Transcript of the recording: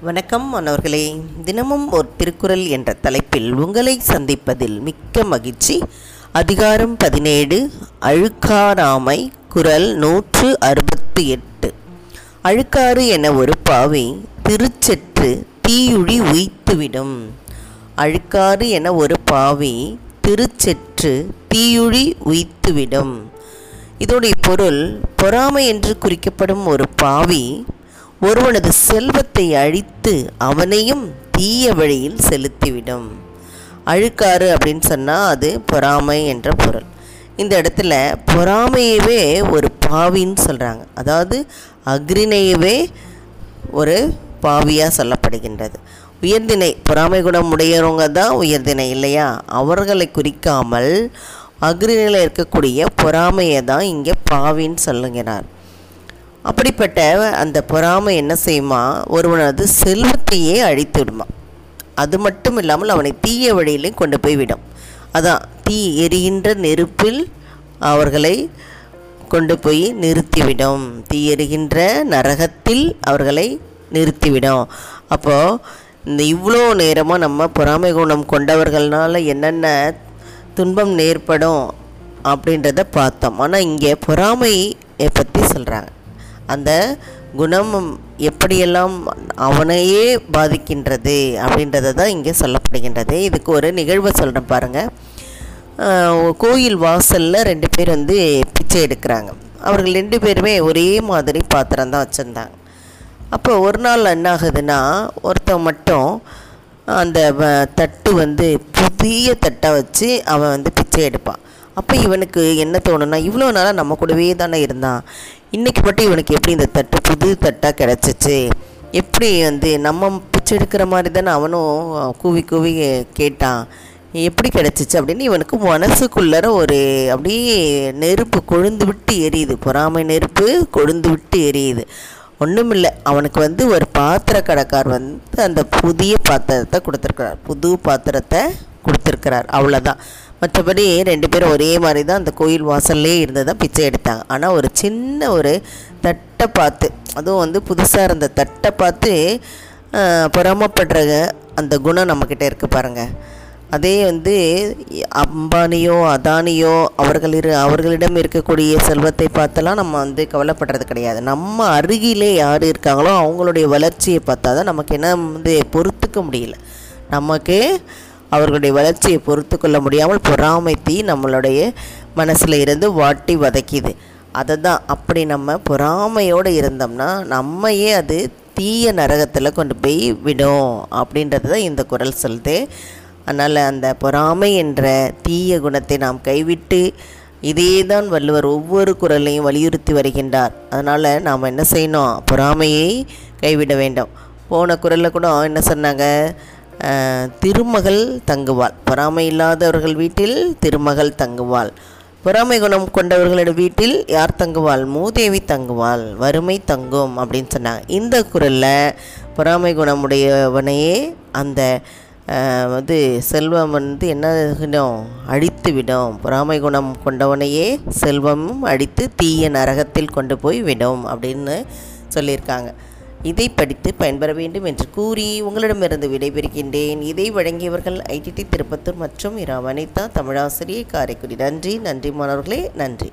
வணக்கம் மாணவர்களே. தினமும் ஒரு திருக்குறள் என்ற தலைப்பில் உங்களை சந்திப்பதில் மிக்க மகிழ்ச்சி. அதிகாரம் பதினேழு அழுக்காராமை குரல் நூற்று அறுபத்தி எட்டு. அழுக்காறு என ஒரு பாவி திருச்செற்று தீயுழி உய்த்துவிடும். அழுக்காறு என ஒரு பாவி திருச்செற்று தீயுழி உய்த்துவிடும். இதோடைய பொருள் பொறாமை என்று குறிக்கப்படும் ஒரு பாவி ஒருவனது செல்வத்தை அழித்து அவனையும் தீய வழியில் செலுத்திவிடும். அழுக்காறு அப்படின்னு சொன்னால் அது பொறாமை என்ற பொருள். இந்த இடத்துல பொறாமையவே ஒரு பாவின்னு சொல்கிறாங்க அதாவது அக்ரிணையவே ஒரு பாவியாக சொல்லப்படுகின்றது. உயர்திணை பொறாமை குணம் உடையவங்க தான் உயர்திணை இல்லையா? அவர்களை குறிக்காமல் அக்ரிணையில் இருக்கக்கூடிய பொறாமையை தான் இங்கே பாவின்னு சொல்லுகிறார். அப்படிப்பட்ட அந்த பொறாமை என்ன செய்யுமா? ஒருவனது செல்வத்தையே அழித்து விடுமா அது மட்டும் இல்லாமல் அவனை தீய வழியிலையும் கொண்டு போய் விடும். அதான் தீ எரிகின்ற நெருப்பில் அவர்களை கொண்டு போய் நிறுத்திவிடும். தீ எரிகின்ற நரகத்தில் அவர்களை நிறுத்திவிடும். அப்போது இந்த இவ்வளோ நேரமாக நம்ம பொறாமை குணம் கொண்டவர்களால் என்னென்ன துன்பம் நேர்படும் அப்படின்றத பார்த்தோம். ஆனால் இங்கே பொறாமையை பற்றி சொல்கிறாங்க அந்த குணம் எப்படியெல்லாம் அவனையே பாதிக்கின்றது அப்படின்றத தான் இங்கே சொல்லப்படுகின்றது. இதுக்கு ஒரு நிகழ்வை சொல்கிறேன் பாருங்கள் கோயில் வாசலில் ரெண்டு பேர் வந்து பிச்சை எடுக்கிறாங்க. அவர்கள் ரெண்டு பேருமே ஒரே மாதிரி பாத்திரம் தான் வச்சுருந்தாங்க. அப்போ ஒரு நாள் என்ன ஆகுதுன்னா ஒருத்தன் மட்டும் அந்த தட்டு வந்து புதிய தட்டை வச்சு அவன் வந்து பிச்சை எடுப்பான். அப்போ இவனுக்கு என்ன தோணுன்னா இவ்வளோ நாளாக நம்ம கூடவே தானே இருந்தான். இன்றைக்கி மட்டும் இவனுக்கு எப்படி இந்த தட்டு புது தட்டாக கிடச்சிச்சு? எப்படி வந்து நம்ம பிச்சை எடுக்கிற மாதிரி தானே அவனும் கூவி கூவி கேட்டான். எப்படி கிடச்சிச்சு அப்படின்னு இவனுக்கு மனசுக்குள்ளற ஒரு அப்படியே நெருப்பு கொழுந்து விட்டு எரியுது. பொறாமை நெருப்பு கொழுந்து விட்டு எரியுது. ஒன்றும் இல்லை அவனுக்கு வந்து ஒரு பாத்திர கடைக்கார் வந்து அந்த புதிய பாத்திரத்தை கொடுத்துருக்கிறார். புது பாத்திரத்தை கொடுத்துருக்கிறார். அவ்வளோதான் மற்றபடி ரெண்டு பேரும் ஒரே மாதிரி தான் அந்த கோயில் வாசல்லே இருந்து தான் பிச்சை எடுத்தாங்க. ஆனால் ஒரு சின்ன ஒரு தட்டை பார்த்து அதுவும் வந்து புதுசாக இருந்த தட்டை பார்த்து பொறாமப்படுற அந்த குணம் நம்மக்கிட்ட இருக்குது பாருங்கள் அதே வந்து அம்பானியோ அதானியோ அவர்கள் இரு அவர்களிடம் இருக்கக்கூடிய செல்வத்தை பார்த்தெல்லாம் நம்ம வந்து கவலைப்படுறது கிடையாது. நம்ம அருகிலே யார் இருக்காங்களோ அவங்களுடைய வளர்ச்சியை பார்த்தா தான் நமக்கு என்ன வந்து பொறுத்துக்க முடியல. நமக்கு அவர்களுடைய வளர்ச்சியை பொறுத்து கொள்ள முடியாமல் பொறாமை தீ நம்மளுடைய மனசில் இருந்து வாட்டி வதக்கிது. அதை தான் அப்படி நம்ம பொறாமையோடு இருந்தோம்னா நம்மையே அது தீய நரகத்தில் கொண்டு போய் விடும் அப்படின்றது தான் இந்த குரல் சொல்லுது. அதனால் அந்த பொறாமை என்ற தீய குணத்தை நாம் கைவிட்டு இதே தான் வள்ளுவர் ஒவ்வொரு குரலையும் வலியுறுத்தி வருகின்றார். அதனால் நாம் என்ன செய்யணும்? பொறாமையை கைவிட வேண்டும். போன குரலில் கூட என்ன சொன்னாங்க? திருமகள் தங்குவாள். பொறாமை இல்லாதவர்கள் வீட்டில் திருமகள் தங்குவாள். பொறாமை குணம் கொண்டவர்களோட வீட்டில் யார் தங்குவாள்? மூதேவி தங்குவாள். வறுமை தங்கும் அப்படின்னு சொன்னாங்க. இந்த குரலில் பொறாமை குணமுடையவனையே அந்த வந்து செல்வம் வந்து என்ன அழித்து விடும் பொறாமை குணம் கொண்டவனையே செல்வமும் அழித்து தீய நரகத்தில் கொண்டு போய் விடும் அப்படின்னு சொல்லியிருக்காங்க. இதை படித்து பயன்பெற வேண்டும் என்று கூறி உங்களிடமிருந்து விடைபெறுகின்றேன். இதை வழங்கியவர்கள் ஐடிடி திருப்பத்தூர் மற்றும் இரா வனிதா தமிழாசிரியை காரைக்குடி. நன்றி நன்றி மாணவர்களே நன்றி.